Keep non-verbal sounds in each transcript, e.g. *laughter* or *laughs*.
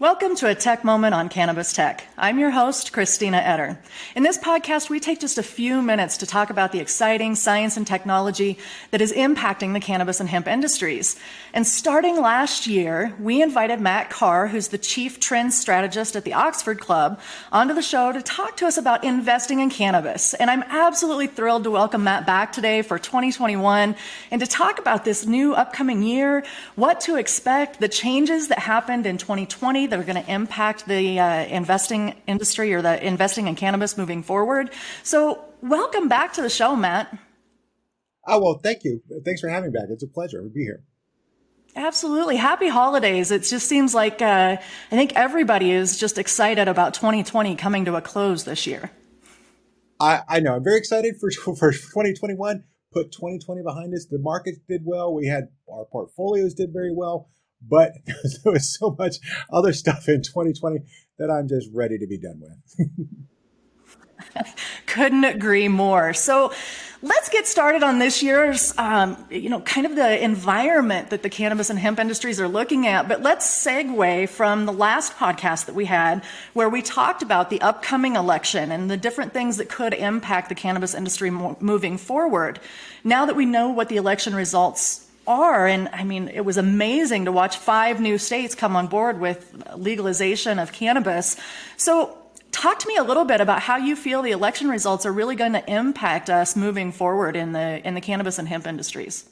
Welcome to a tech moment on Cannabis Tech. I'm your host, Kristina Etter. In this podcast, we take just a few minutes to talk about the exciting science and technology that is impacting the cannabis and hemp industries. And starting last year, we invited Matt Carr, who's the chief trend strategist at the Oxford Club, onto the show to talk to us about investing in cannabis. And I'm absolutely thrilled to welcome Matt back today for 2021 and to talk about this new upcoming year, what to expect, the changes that happened in 2020 that are going to impact the uh, investing industry or the investing in cannabis moving forward. So, welcome back to the show, Matt. Oh, well, thank you. Thanks for having me back. It's a pleasure to be here. Absolutely. Happy holidays. It just seems like uh, I think everybody is just excited about 2020 coming to a close this year. I, I know. I'm very excited for, *laughs* for 2021. Put 2020 behind us. The markets did well. We had our portfolios did very well. But *laughs* there was so much other stuff in 2020 that I'm just ready to be done with. *laughs* Couldn't agree more. So let's get started on this year's, um, you know, kind of the environment that the cannabis and hemp industries are looking at. But let's segue from the last podcast that we had, where we talked about the upcoming election and the different things that could impact the cannabis industry moving forward. Now that we know what the election results are. And I mean, it was amazing to watch five new states come on board with legalization of cannabis. So, talk to me a little bit about how you feel the election results are really going to impact us moving forward in the in the cannabis and hemp industries.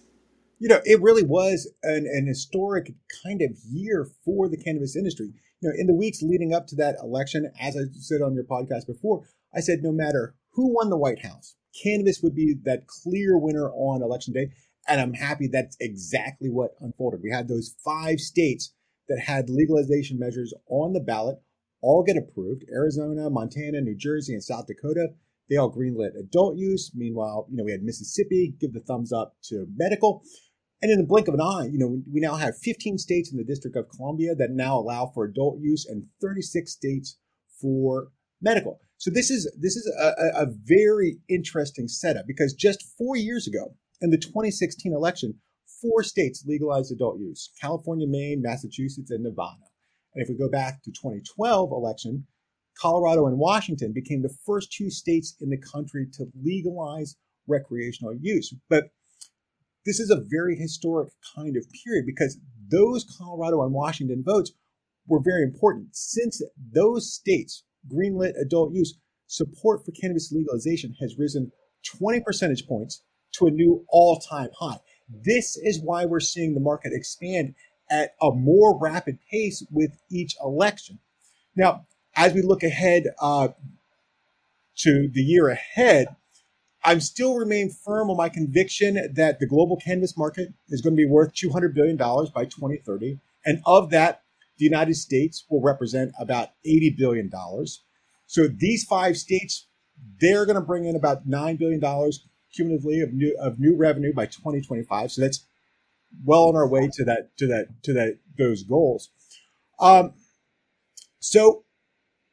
You know, it really was an, an historic kind of year for the cannabis industry. You know, in the weeks leading up to that election, as I said on your podcast before, I said no matter who won the White House, cannabis would be that clear winner on election day. And I'm happy that's exactly what unfolded. We had those five states that had legalization measures on the ballot all get approved. Arizona, Montana, New Jersey, and South Dakota, they all greenlit adult use. Meanwhile, you know, we had Mississippi give the thumbs up to medical. And in the blink of an eye, you know, we now have 15 states in the District of Columbia that now allow for adult use and 36 states for medical. So this is this is a, a very interesting setup because just four years ago, in the 2016 election, four states legalized adult use California, Maine, Massachusetts, and Nevada. And if we go back to 2012 election, Colorado and Washington became the first two states in the country to legalize recreational use. But this is a very historic kind of period because those Colorado and Washington votes were very important. Since those states greenlit adult use, support for cannabis legalization has risen 20 percentage points to a new all time high. This is why we're seeing the market expand at a more rapid pace with each election. Now, as we look ahead uh, to the year ahead, I'm still remain firm on my conviction that the global cannabis market is going to be worth $200 billion by 2030. And of that, the United States will represent about $80 billion. So these five states, they're going to bring in about $9 billion cumulatively of new of new revenue by 2025. So that's well on our way to that to that to that those goals. Um, so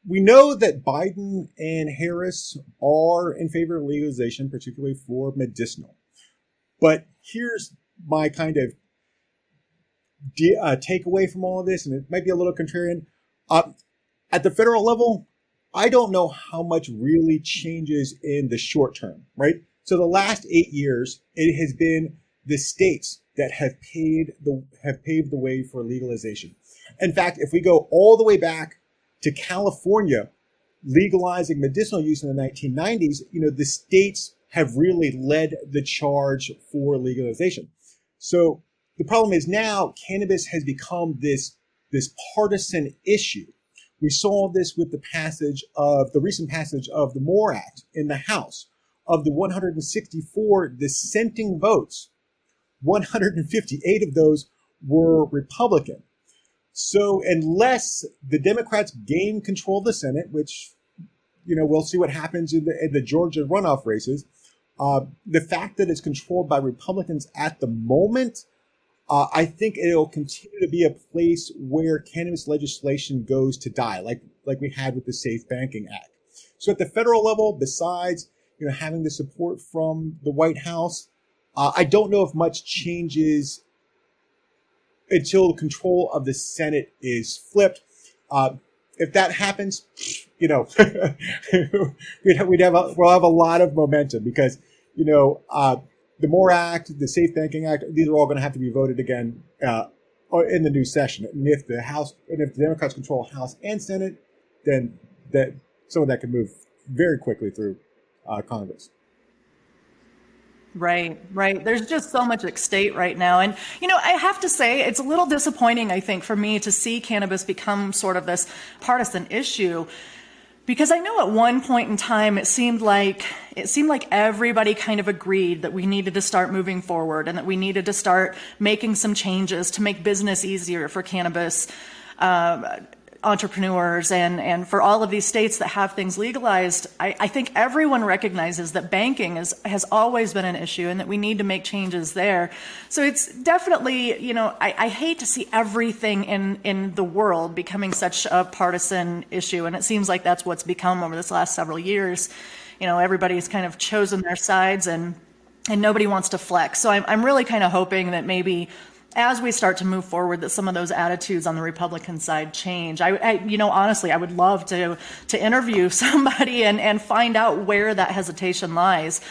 we know that Biden and Harris are in favor of legalization, particularly for medicinal. But here's my kind of de- uh, takeaway from all of this, and it might be a little contrarian. Uh, at the federal level, I don't know how much really changes in the short term, right? So the last eight years, it has been the states that have paid the have paved the way for legalization. In fact, if we go all the way back to California legalizing medicinal use in the 1990s, you know, the states have really led the charge for legalization. So the problem is now cannabis has become this, this partisan issue. We saw this with the passage of the recent passage of the MORE Act in the House, of the 164 dissenting votes, 158 of those were Republican. So unless the Democrats gain control of the Senate, which you know we'll see what happens in the, in the Georgia runoff races, uh, the fact that it's controlled by Republicans at the moment, uh, I think it'll continue to be a place where cannabis legislation goes to die, like like we had with the Safe Banking Act. So at the federal level, besides you know, having the support from the White House. Uh, I don't know if much changes until control of the Senate is flipped. Uh, if that happens, you know, *laughs* we'd have, we'd have a, we'll have a lot of momentum because, you know, uh, the MORE Act, the Safe Banking Act, these are all going to have to be voted again uh, in the new session. And if the House, and if the Democrats control House and Senate, then that some of that could move very quickly through uh, Congress. Right, right. There's just so much at stake right now. And, you know, I have to say, it's a little disappointing, I think, for me to see cannabis become sort of this partisan issue. Because I know at one point in time it seemed like it seemed like everybody kind of agreed that we needed to start moving forward and that we needed to start making some changes to make business easier for cannabis. Uh, entrepreneurs and, and for all of these states that have things legalized, I, I think everyone recognizes that banking is, has always been an issue and that we need to make changes there. So it's definitely, you know, I, I hate to see everything in, in the world becoming such a partisan issue. And it seems like that's what's become over this last several years. You know, everybody's kind of chosen their sides and and nobody wants to flex. So I'm, I'm really kind of hoping that maybe as we start to move forward that some of those attitudes on the republican side change. I, I, you know honestly i would love to to interview *laughs* somebody and and find out where that hesitation lies.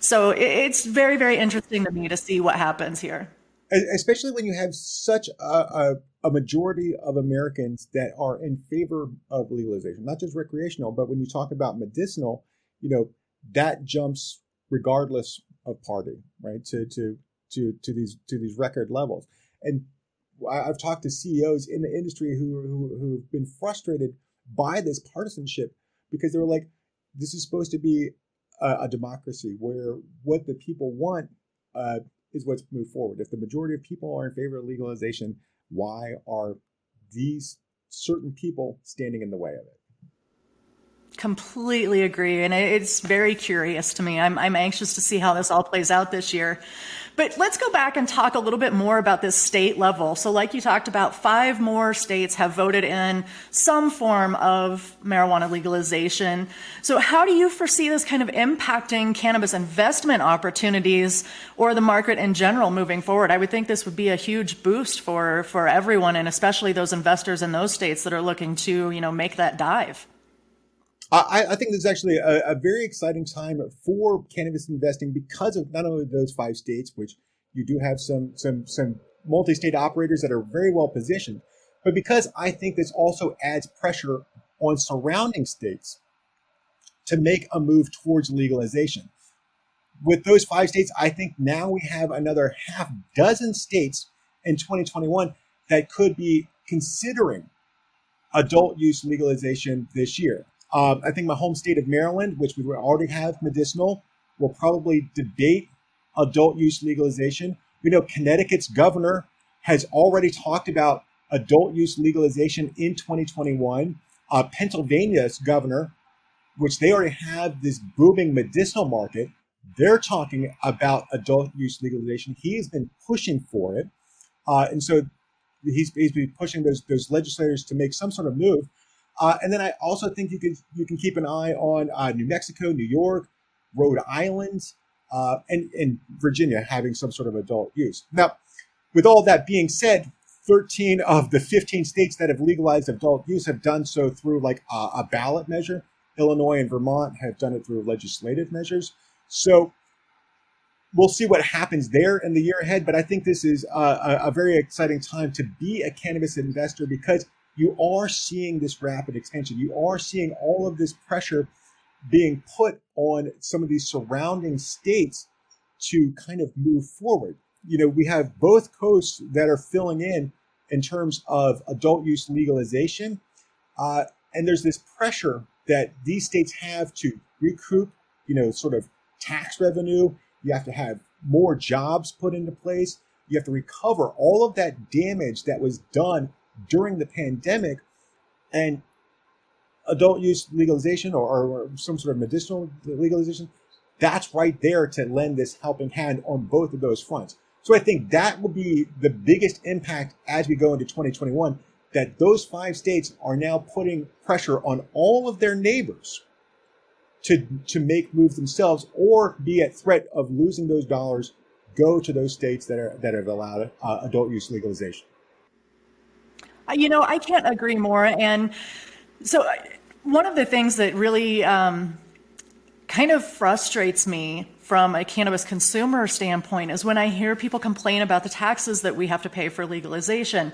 So it's very very interesting to me to see what happens here. Especially when you have such a, a, a majority of americans that are in favor of legalization not just recreational but when you talk about medicinal you know that jumps regardless of party right? To to to to these to these record levels. And I've talked to CEOs in the industry who, who who've been frustrated by this partisanship because they were like, "This is supposed to be a, a democracy where what the people want uh, is what's moved forward. If the majority of people are in favor of legalization, why are these certain people standing in the way of it?" Completely agree. And it's very curious to me. I'm, I'm anxious to see how this all plays out this year. But let's go back and talk a little bit more about this state level. So, like you talked about, five more states have voted in some form of marijuana legalization. So, how do you foresee this kind of impacting cannabis investment opportunities or the market in general moving forward? I would think this would be a huge boost for, for everyone, and especially those investors in those states that are looking to, you know, make that dive. I, I, think this is actually a, a, very exciting time for cannabis investing because of not only those five states, which you do have some some some multi-state operators that are very well positioned, but because I think this also adds pressure on surrounding states to make a move towards legalization. With those five states, I think now we have another half dozen states in 2021 that could be considering adult use legalization this year. Um, I think my home state of Maryland, which we already have medicinal, will probably debate adult use legalization. We know Connecticut's governor has already talked about adult use legalization in 2021. Uh, Pennsylvania's governor, which they already have this booming medicinal market, they're talking about adult use legalization. He's been pushing for it. Uh, and so he's, he's been pushing those, those legislators to make some sort of move. Uh, and then I also think you can you can keep an eye on uh, New Mexico, New York, Rhode Island, uh, and and Virginia having some sort of adult use. Now, with all that being said, 13 of the 15 states that have legalized adult use have done so through like a, a ballot measure. Illinois and Vermont have done it through legislative measures. So we'll see what happens there in the year ahead. But I think this is a, a very exciting time to be a cannabis investor because you are seeing this rapid expansion. You are seeing all of this pressure being put on some of these surrounding states to kind of move forward. You know, we have both coasts that are filling in in terms of adult use legalization. Uh, and there's this pressure that these states have to recoup, you know, sort of tax revenue. You have to have more jobs put into place. You have to recover all of that damage that was done during the pandemic and adult use legalization or, or, some sort of medicinal legalization, that's right there to lend this helping hand on both of those fronts. So I think that will be the biggest impact as we go into 2021 that those five states are now putting pressure on all of their neighbors to, to make moves themselves or be at threat of losing those dollars go to those states that are that have allowed uh, adult use legalization. You know, I can't agree more. And so, one of the things that really um, kind of frustrates me from a cannabis consumer standpoint is when I hear people complain about the taxes that we have to pay for legalization.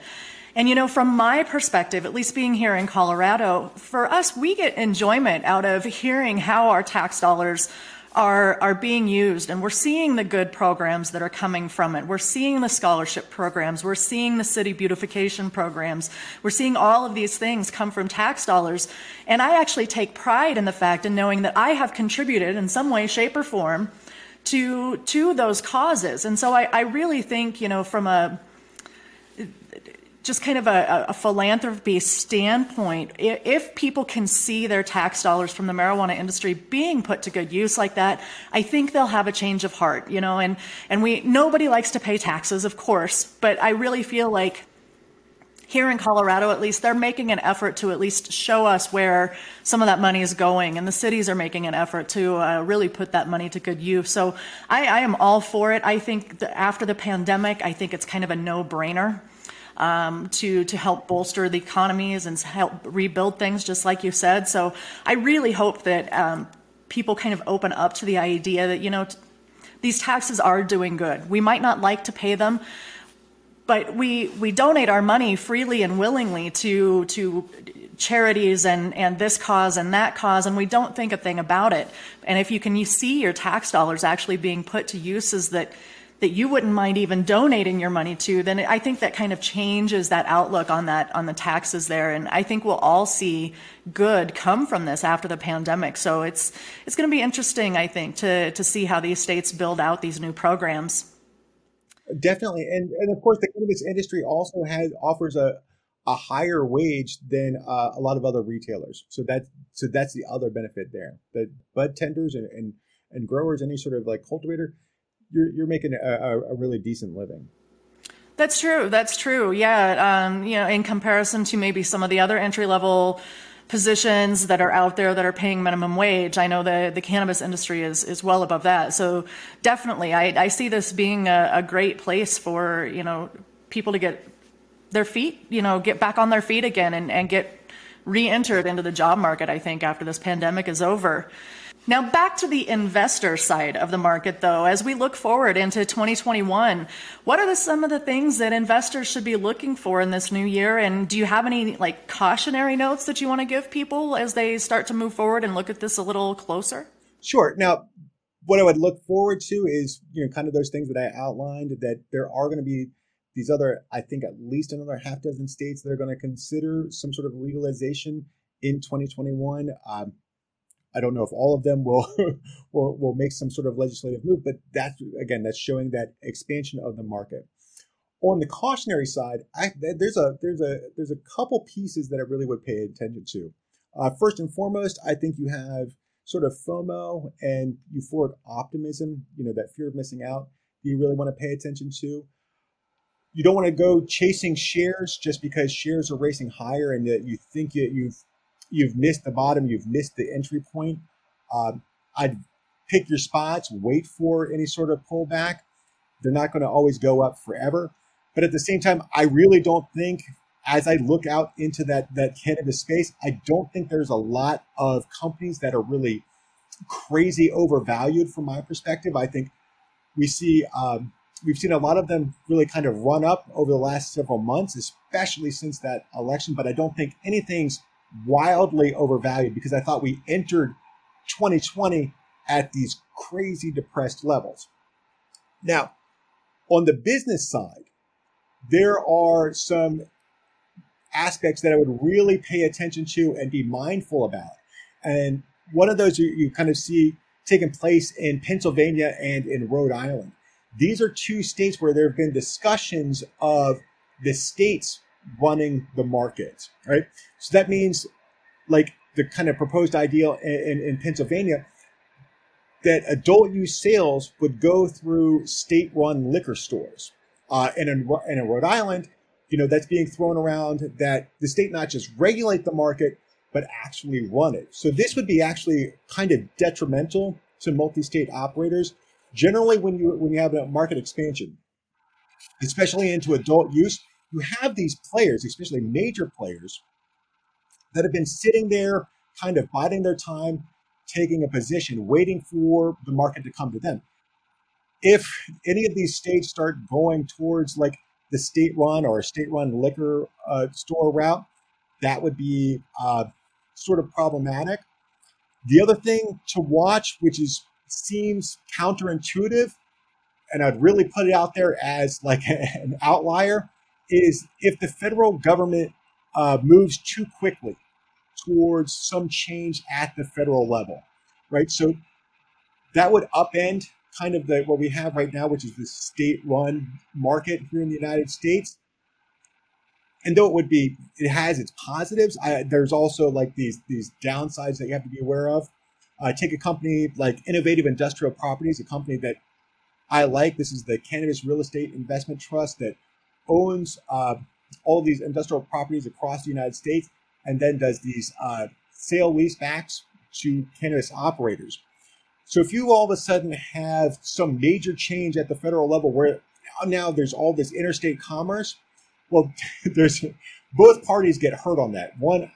And you know, from my perspective, at least being here in Colorado, for us, we get enjoyment out of hearing how our tax dollars are, are being used and we're seeing the good programs that are coming from it. We're seeing the scholarship programs. We're seeing the city beautification programs. We're seeing all of these things come from tax dollars. And I actually take pride in the fact in knowing that I have contributed in some way, shape, or form to, to those causes. And so I, I really think, you know, from a, just kind of a, a, philanthropy standpoint, if people can see their tax dollars from the marijuana industry being put to good use like that, I think they'll have a change of heart, you know, and, and we, nobody likes to pay taxes, of course, but I really feel like here in Colorado, at least, they're making an effort to at least show us where some of that money is going, and the cities are making an effort to uh, really put that money to good use. So I, I am all for it. I think after the pandemic, I think it's kind of a no brainer um, to to help bolster the economies and help rebuild things, just like you said. So I really hope that um, people kind of open up to the idea that you know t- these taxes are doing good. We might not like to pay them. But we, we donate our money freely and willingly to, to charities and, and this cause and that cause, and we don't think a thing about it. And if you can you see your tax dollars actually being put to uses that that you wouldn't mind even donating your money to, then I think that kind of changes that outlook on that on the taxes there. And I think we'll all see good come from this after the pandemic. So it's it's going to be interesting, I think, to to see how these states build out these new programs. Definitely, and and of course, the cannabis industry also has offers a a higher wage than uh, a lot of other retailers. So that's so that's the other benefit there. The bud tenders and, and and growers, any sort of like cultivator, you're you're making a, a really decent living. That's true. That's true. Yeah. Um, you know, in comparison to maybe some of the other entry level positions that are out there that are paying minimum wage, I know the the cannabis industry is is well above that. So definitely, I, I see this being a, a great place for you know people to get their feet, you know, get back on their feet again and, and get re-entered into the job market. I think after this pandemic is over. Now, back to the investor side of the market, though, as we look forward into 2021, what are the, some of the things that investors should be looking for in this new year? And do you have any like cautionary notes that you want to give people as they start to move forward and look at this a little closer? Sure. Now, what I would look forward to is, you know, kind of those things that I outlined that there are going to be these other, I think at least another half dozen states that are going to consider some sort of legalization in 2021. Um, I don't know if all of them will, *laughs* will will make some sort of legislative move, but that's again that's showing that expansion of the market. On the cautionary side, I, there's a there's a there's a couple pieces that I really would pay attention to. Uh, first and foremost, I think you have sort of FOMO and euphoric optimism. You know that fear of missing out. You really want to pay attention to? You don't want to go chasing shares just because shares are racing higher and that you think that you've you've missed the bottom, you've missed the entry point. Um, I'd pick your spots, wait for any sort of pullback. They're not going to always go up forever. But at the same time, I really don't think, as I look out into that, that cannabis space, I don't think there's a lot of companies that are really crazy overvalued from my perspective. I think we see um, we've seen a lot of them really kind of run up over the last several months, especially since that election. But I don't think anything's wildly overvalued because I thought we entered 2020 at these crazy depressed levels. Now, on the business side, there are some aspects that I would really pay attention to and be mindful about. And one of those you, you kind of see taking place in Pennsylvania and in Rhode Island. These are two states where there have been discussions of the states running the market, right? So that means, like the kind of proposed ideal in, in, in Pennsylvania, that adult use sales would go through state-run liquor stores. Uh, and in, and in Rhode Island, you know, that's being thrown around that the state not just regulate the market, but actually run it. So this would be actually kind of detrimental to multi-state operators. Generally, when you when you have a market expansion, especially into adult use, you have these players, especially major players, that have been sitting there, kind of biding their time, taking a position, waiting for the market to come to them. If any of these states start going towards like the state run or state run liquor uh, store route, that would be uh, sort of problematic. The other thing to watch, which is seems counterintuitive, and I'd really put it out there as like *laughs* an outlier, is if the federal government uh, moves too quickly towards some change at the federal level, right? So that would upend kind of the what we have right now, which is the state-run market here in the United States. And though it would be, it has its positives. I, there's also like these these downsides that you have to be aware of. Uh, take a company like Innovative Industrial Properties, a company that I like. This is the Cannabis Real Estate Investment Trust that owns uh, all these industrial properties across the United States and then does these uh, sale leasebacks to cannabis operators. So if you all of a sudden have some major change at the federal level where now there's all this interstate commerce, well, *laughs* there's both parties get hurt on that. One,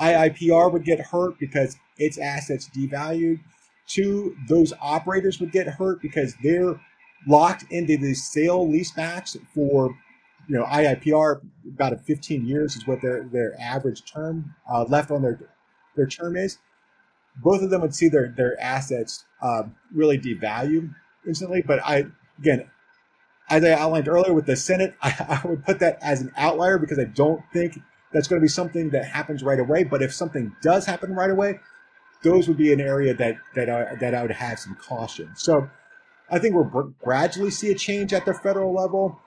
IIPR would get hurt because its assets devalued. Two, those operators would get hurt because they're locked into these sale leasebacks for you know IIPR about a 15 years is what their their average term uh, left on their their term is. Both of them would see their their assets um, really devalue instantly. But I again, as I outlined earlier with the Senate, I, *laughs* I would put that as an outlier because I don't think that's going to be something that happens right away. But if something does happen right away, those would be an area that that I, that I would have some caution. So I think we'll gradually see a change at the federal level.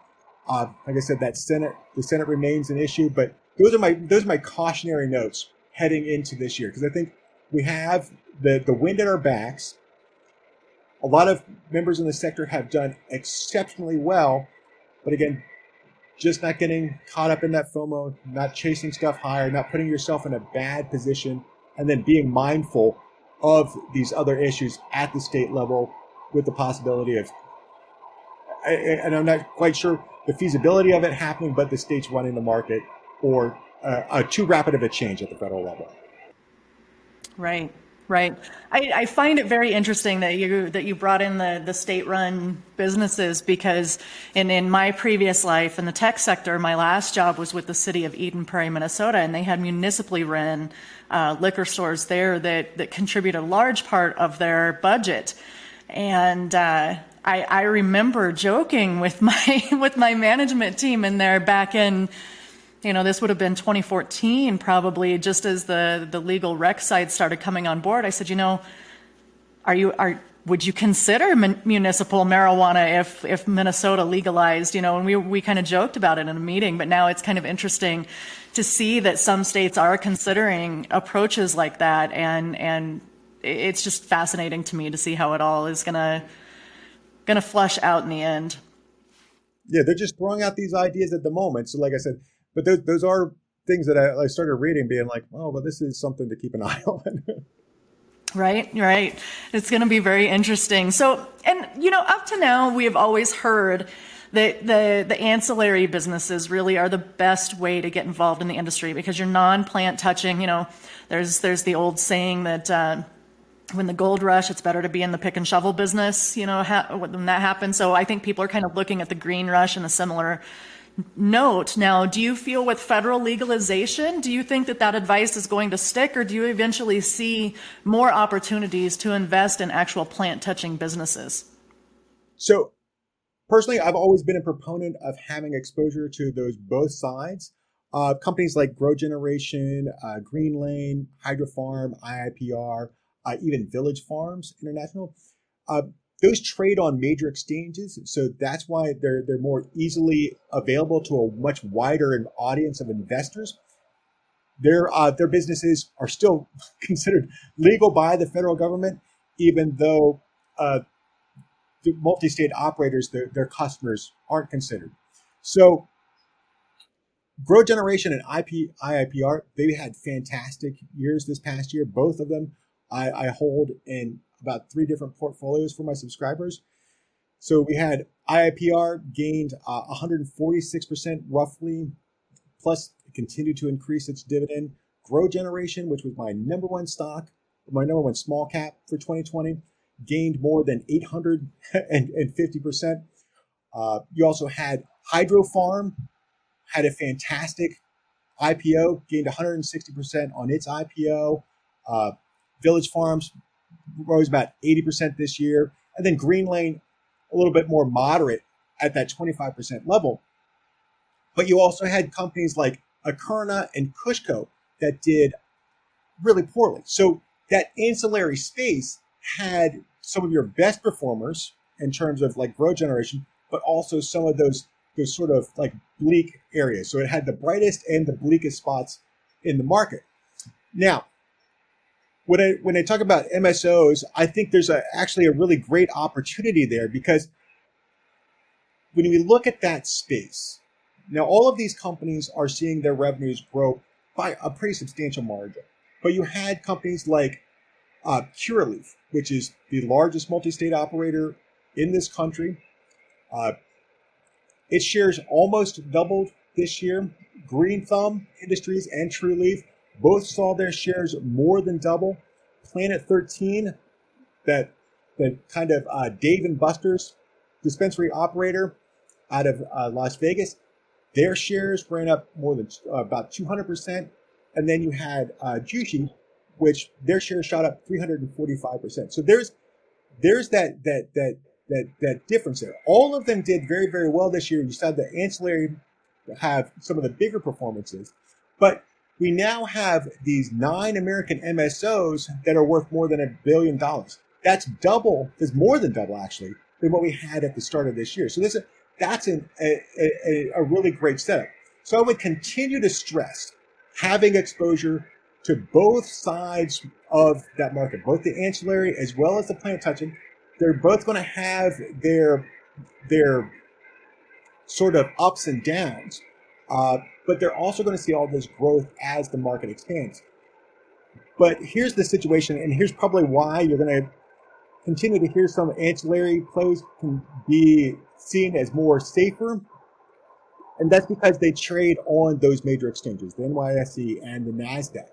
Uh, like I said, that Senate, the Senate remains an issue, but those are my those are my cautionary notes heading into this year because I think we have the the wind at our backs. A lot of members in the sector have done exceptionally well, but again, just not getting caught up in that FOMO, not chasing stuff higher, not putting yourself in a bad position, and then being mindful of these other issues at the state level with the possibility of and I'm not quite sure the feasibility of it happening, but the states running the market or uh, a too rapid of a change at the federal level. Right. Right. I, I, find it very interesting that you that you brought in the, the state run businesses because in, in my previous life in the tech sector, my last job was with the city of Eden Prairie, Minnesota, and they had municipally run uh, liquor stores there that, that contribute a large part of their budget. And uh, I, I remember joking with *laughs* my with my management team in there back in you know this would have been 2014 probably just as the the legal rec sites started coming on board. I said you know are you are would you consider municipal marijuana if if minnesota legalized? You know and we we kind of joked about it in a meeting but now it's kind of interesting to see that some states are considering approaches like that and and it's just fascinating to me to see how it all is going to going to flush out in the end. Yeah, they're just throwing out these ideas at the moment. So, like I said, but those, those are things that I, I started reading, being like, oh, but this is something to keep an *laughs* eye on. Right, right. It's going to be very interesting. So, and you know, up to now, we have always heard that the the ancillary businesses really are the best way to get involved in the industry because you're non-plant touching. You know, there's there's the old saying that uh, when the gold rush, it's better to be in the pick and shovel business, you know, ha- when that happens. So I think people are kind of looking at the green rush in a similar note. Now, do you feel with federal legalization, do you think that that advice is going to stick, or do you eventually see more opportunities to invest in actual plant touching businesses? So, personally, I've always been a proponent of having exposure to those both sides. Uh, companies like Grow Generation, uh, Green Lane, Hydrofarm, IIPR uh, even Village Farms International. Uh, those trade on major exchanges, so that's why they're they're more easily available to a much wider audience of investors. Their uh, their businesses are still *laughs* considered legal by the federal government, even though uh, the multi-state operators, their, their customers aren't considered. So Grow Generation and IP, IIPR, they had fantastic years this past year. Both of them I, I hold in about three different portfolios for my subscribers. So we had IIPR gained uh, 146% roughly, plus continued to increase its dividend. Grow Generation, which was my number one stock, my number one small cap for 2020, gained more than 850%. Uh, you also had Hydrofarm, had a fantastic IPO, gained 160% on its IPO. Uh, Village Farms rose about 80% this year. And then Green Lane, a little bit more moderate at that 25% level. But you also had companies like Akerna and KushCo that did really poorly. So that ancillary space had some of your best performers in terms of like growth generation, but also some of those those sort of like bleak areas. So it had the brightest and the bleakest spots in the market. Now, when I when I talk about MSOs, I think there's a, actually a really great opportunity there because when we look at that space, now all of these companies are seeing their revenues grow by a pretty substantial margin. But you had companies like uh, Curaleaf, which is the largest multi-state operator in this country. Uh, its shares almost doubled this year. Green Thumb Industries and Trulieve both saw their shares more than double. Planet 13, that that kind of uh, Dave and Buster's dispensary operator out of uh, Las Vegas, their shares ran up more than uh, about 200%. And then you had uh, Jushi, which their shares shot up 345%. So there's there's that that that that that difference there. All of them did very very well this year. You saw the ancillary have some of the bigger performances, but we now have these nine American MSOs that are worth more than a billion dollars. That's double. That's more than double actually than what we had at the start of this year. So this that's an, a, a, a really great setup. So I would continue to stress having exposure to both sides of that market, both the ancillary as well as the plant touching. They're both going to have their their sort of ups and downs, uh, but they're also going to see all this growth as the market expands. But here's the situation, and here's probably why you're going to continue to hear some ancillary plays can be seen as more safer. And that's because they trade on those major exchanges, the NYSE and the NASDAQ.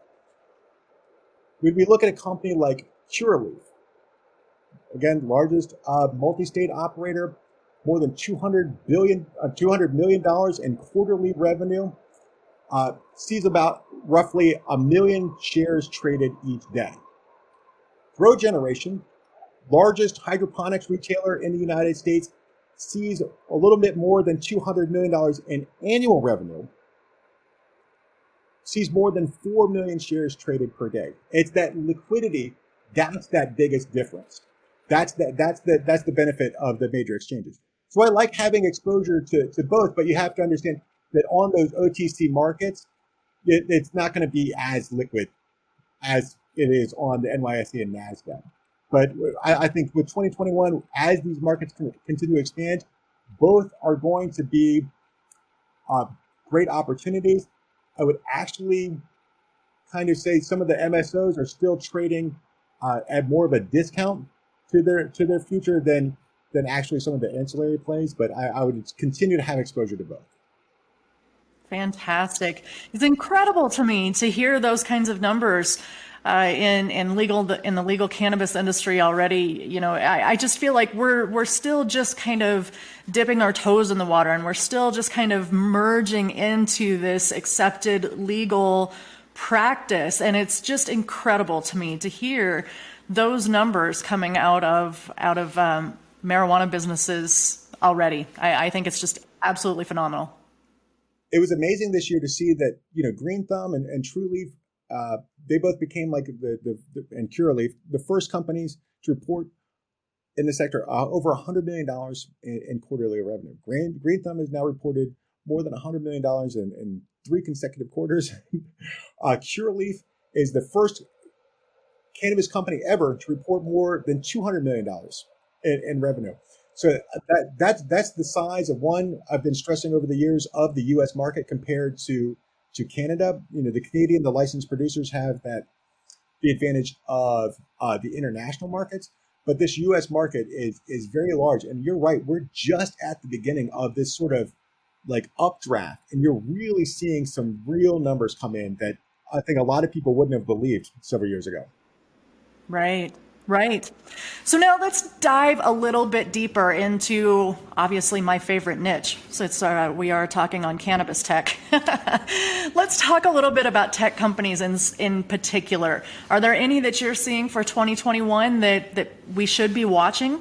When we look at a company like Curaleaf, again, largest uh, multi-state operator, more than 200 billion, uh, 200 million dollars in quarterly revenue, uh, sees about roughly a million shares traded each day. Grow Generation, largest hydroponics retailer in the United States, sees a little bit more than $200 million in annual revenue, sees more than 4 million shares traded per day. It's that liquidity that's that biggest difference. That's the, that's the, that's the benefit of the major exchanges. So I like having exposure to, to both, but you have to understand that on those OTC markets, it, it's not going to be as liquid as it is on the NYSE and NASDAQ. But I, I think with 2021, as these markets continue to expand, both are going to be uh, great opportunities. I would actually kind of say some of the MSOs are still trading uh, at more of a discount to their to their future than than actually some of the ancillary plays. But I, I would continue to have exposure to both. Fantastic! It's incredible to me to hear those kinds of numbers uh, in in legal in the legal cannabis industry already. You know, I, I just feel like we're we're still just kind of dipping our toes in the water, and we're still just kind of merging into this accepted legal practice, and it's just incredible to me to hear those numbers coming out of out of um, marijuana businesses already. I, I think it's just absolutely phenomenal it was amazing this year to see that you know Green Thumb and, and Leaf, uh, they both became like the, the, the and Curaleaf, the first companies to report in the sector uh, over $100 million in, in, quarterly revenue. Green, Green Thumb has now reported more than $100 million in, in three consecutive quarters. *laughs* uh, Curaleaf is the first cannabis company ever to report more than $200 million in, in revenue. So that, that's, that's the size of one I've been stressing over the years of the U.S. market compared to to Canada. You know, the Canadian, the licensed producers have that the advantage of uh, the international markets. but this U.S. market is is very large, and you're right. We're just at the beginning of this sort of like updraft, and you're really seeing some real numbers come in that I think a lot of people wouldn't have believed several years ago. Right. Right. So now let's dive a little bit deeper into obviously my favorite niche, since uh, we are talking on cannabis tech. *laughs* let's talk a little bit about tech companies in, in particular. Are there any that you're seeing for 2021 that, that we should be watching?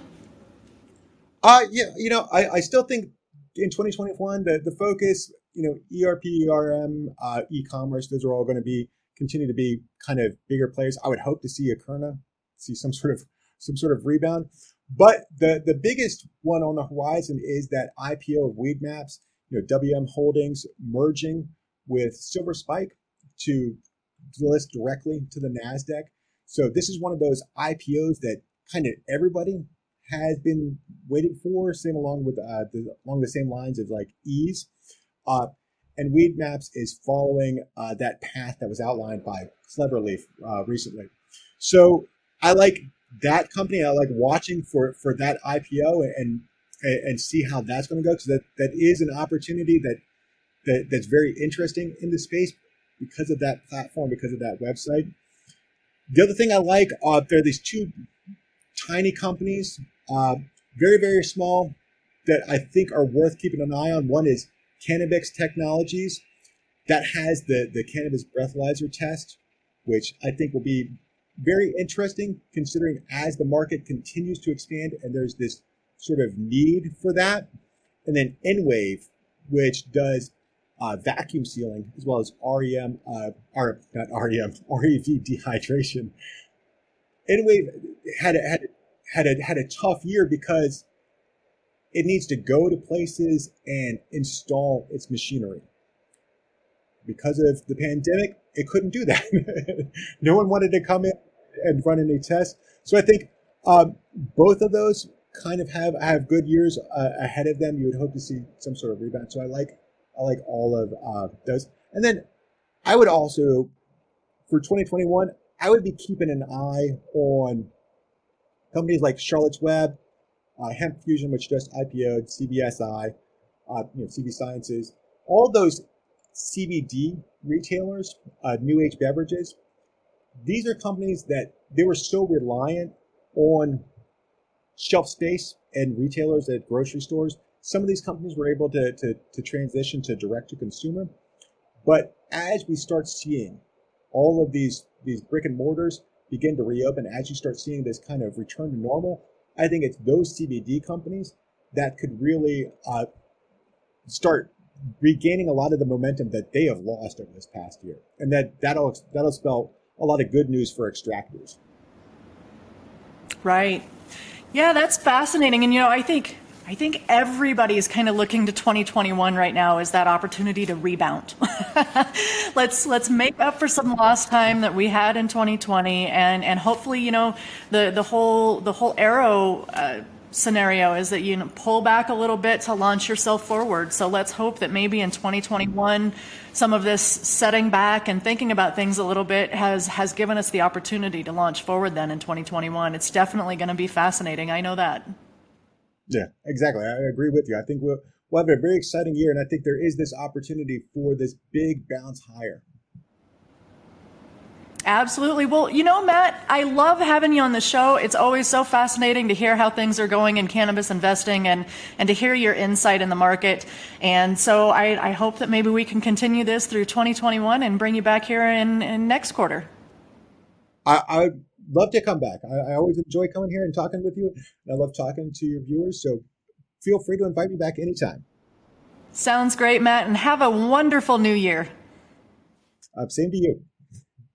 Uh, yeah, you know, I, I still think in 2021, the, the focus, you know, ERP, ERM, uh, e-commerce, those are all going to be continue to be kind of bigger players. I would hope to see Akerna see some sort of some sort of rebound. But the the biggest one on the horizon is that IPO of Weed Maps. you know, WM Holdings merging with Silver Spike to list directly to the Nasdaq. So this is one of those IPOs that kind of everybody has been waiting for, same along with uh, the, along the same lines as like Eaze. Uh, and Weed Maps is following uh, that path that was outlined by Cleverleaf uh, recently. So I like that company. I like watching for for that IPO and and, see how that's going to go because that that is an opportunity that that that's very interesting in the space because of that platform, because of that website. The other thing I like, uh, there are these two tiny companies, uh, very very small, that I think are worth keeping an eye on. One is Cannabix Technologies, that has the the cannabis breathalyzer test, which I think will be very interesting considering as the market continues to expand and there's this sort of need for that. And then EnWave, which does uh, vacuum sealing as well as REM, uh, R, not REM, *laughs* REV dehydration. EnWave had a, had had a, had a tough year because it needs to go to places and install its machinery. Because of the pandemic, it couldn't do that. *laughs* no one wanted to come in and run any tests. So I think um, both of those kind of have have good years uh, ahead of them. You would hope to see some sort of rebound. So I like I like all of uh, those. And then I would also for 2021 I would be keeping an eye on companies like Charlotte's Web, uh, Hemp Fusion, which just IPO'd, CVSI, uh, you know, CV Sciences, all those CBD retailers, uh, New Age beverages these are companies that they were so reliant on shelf space and retailers at grocery stores. Some of these companies were able to, to, to transition to direct to consumer. But as we start seeing all of these, these brick and mortars begin to reopen, as you start seeing this kind of return to normal, I think it's those CBD companies that could really uh, start regaining a lot of the momentum that they have lost over this past year, and that that'll that'll spell a lot of good news for extractors. Right. Yeah, that's fascinating. And you know, I think I think everybody is kind of looking to 2021 right now as that opportunity to rebound. *laughs* let's let's make up for some lost time that we had in 2020, and and hopefully, you know, the the whole the whole arrow. Uh, scenario is that you pull back a little bit to launch yourself forward. So let's hope that maybe in 2021, some of this setting back and thinking about things a little bit has has given us the opportunity to launch forward. Then in 2021, it's definitely going to be fascinating. I know that. Yeah, exactly. I agree with you. I think we'll we'll have a very exciting year, and I think there is this opportunity for this big bounce higher. Absolutely. Well, you know, Matt, I love having you on the show. It's always so fascinating to hear how things are going in cannabis investing and, and to hear your insight in the market. And so I, I hope that maybe we can continue this through 2021 and bring you back here in, in next quarter. I, I would love to come back. I, I always enjoy coming here and talking with you. I love talking to your viewers. So feel free to invite me back anytime. Sounds great, Matt, and have a wonderful new year. Uh, same to you.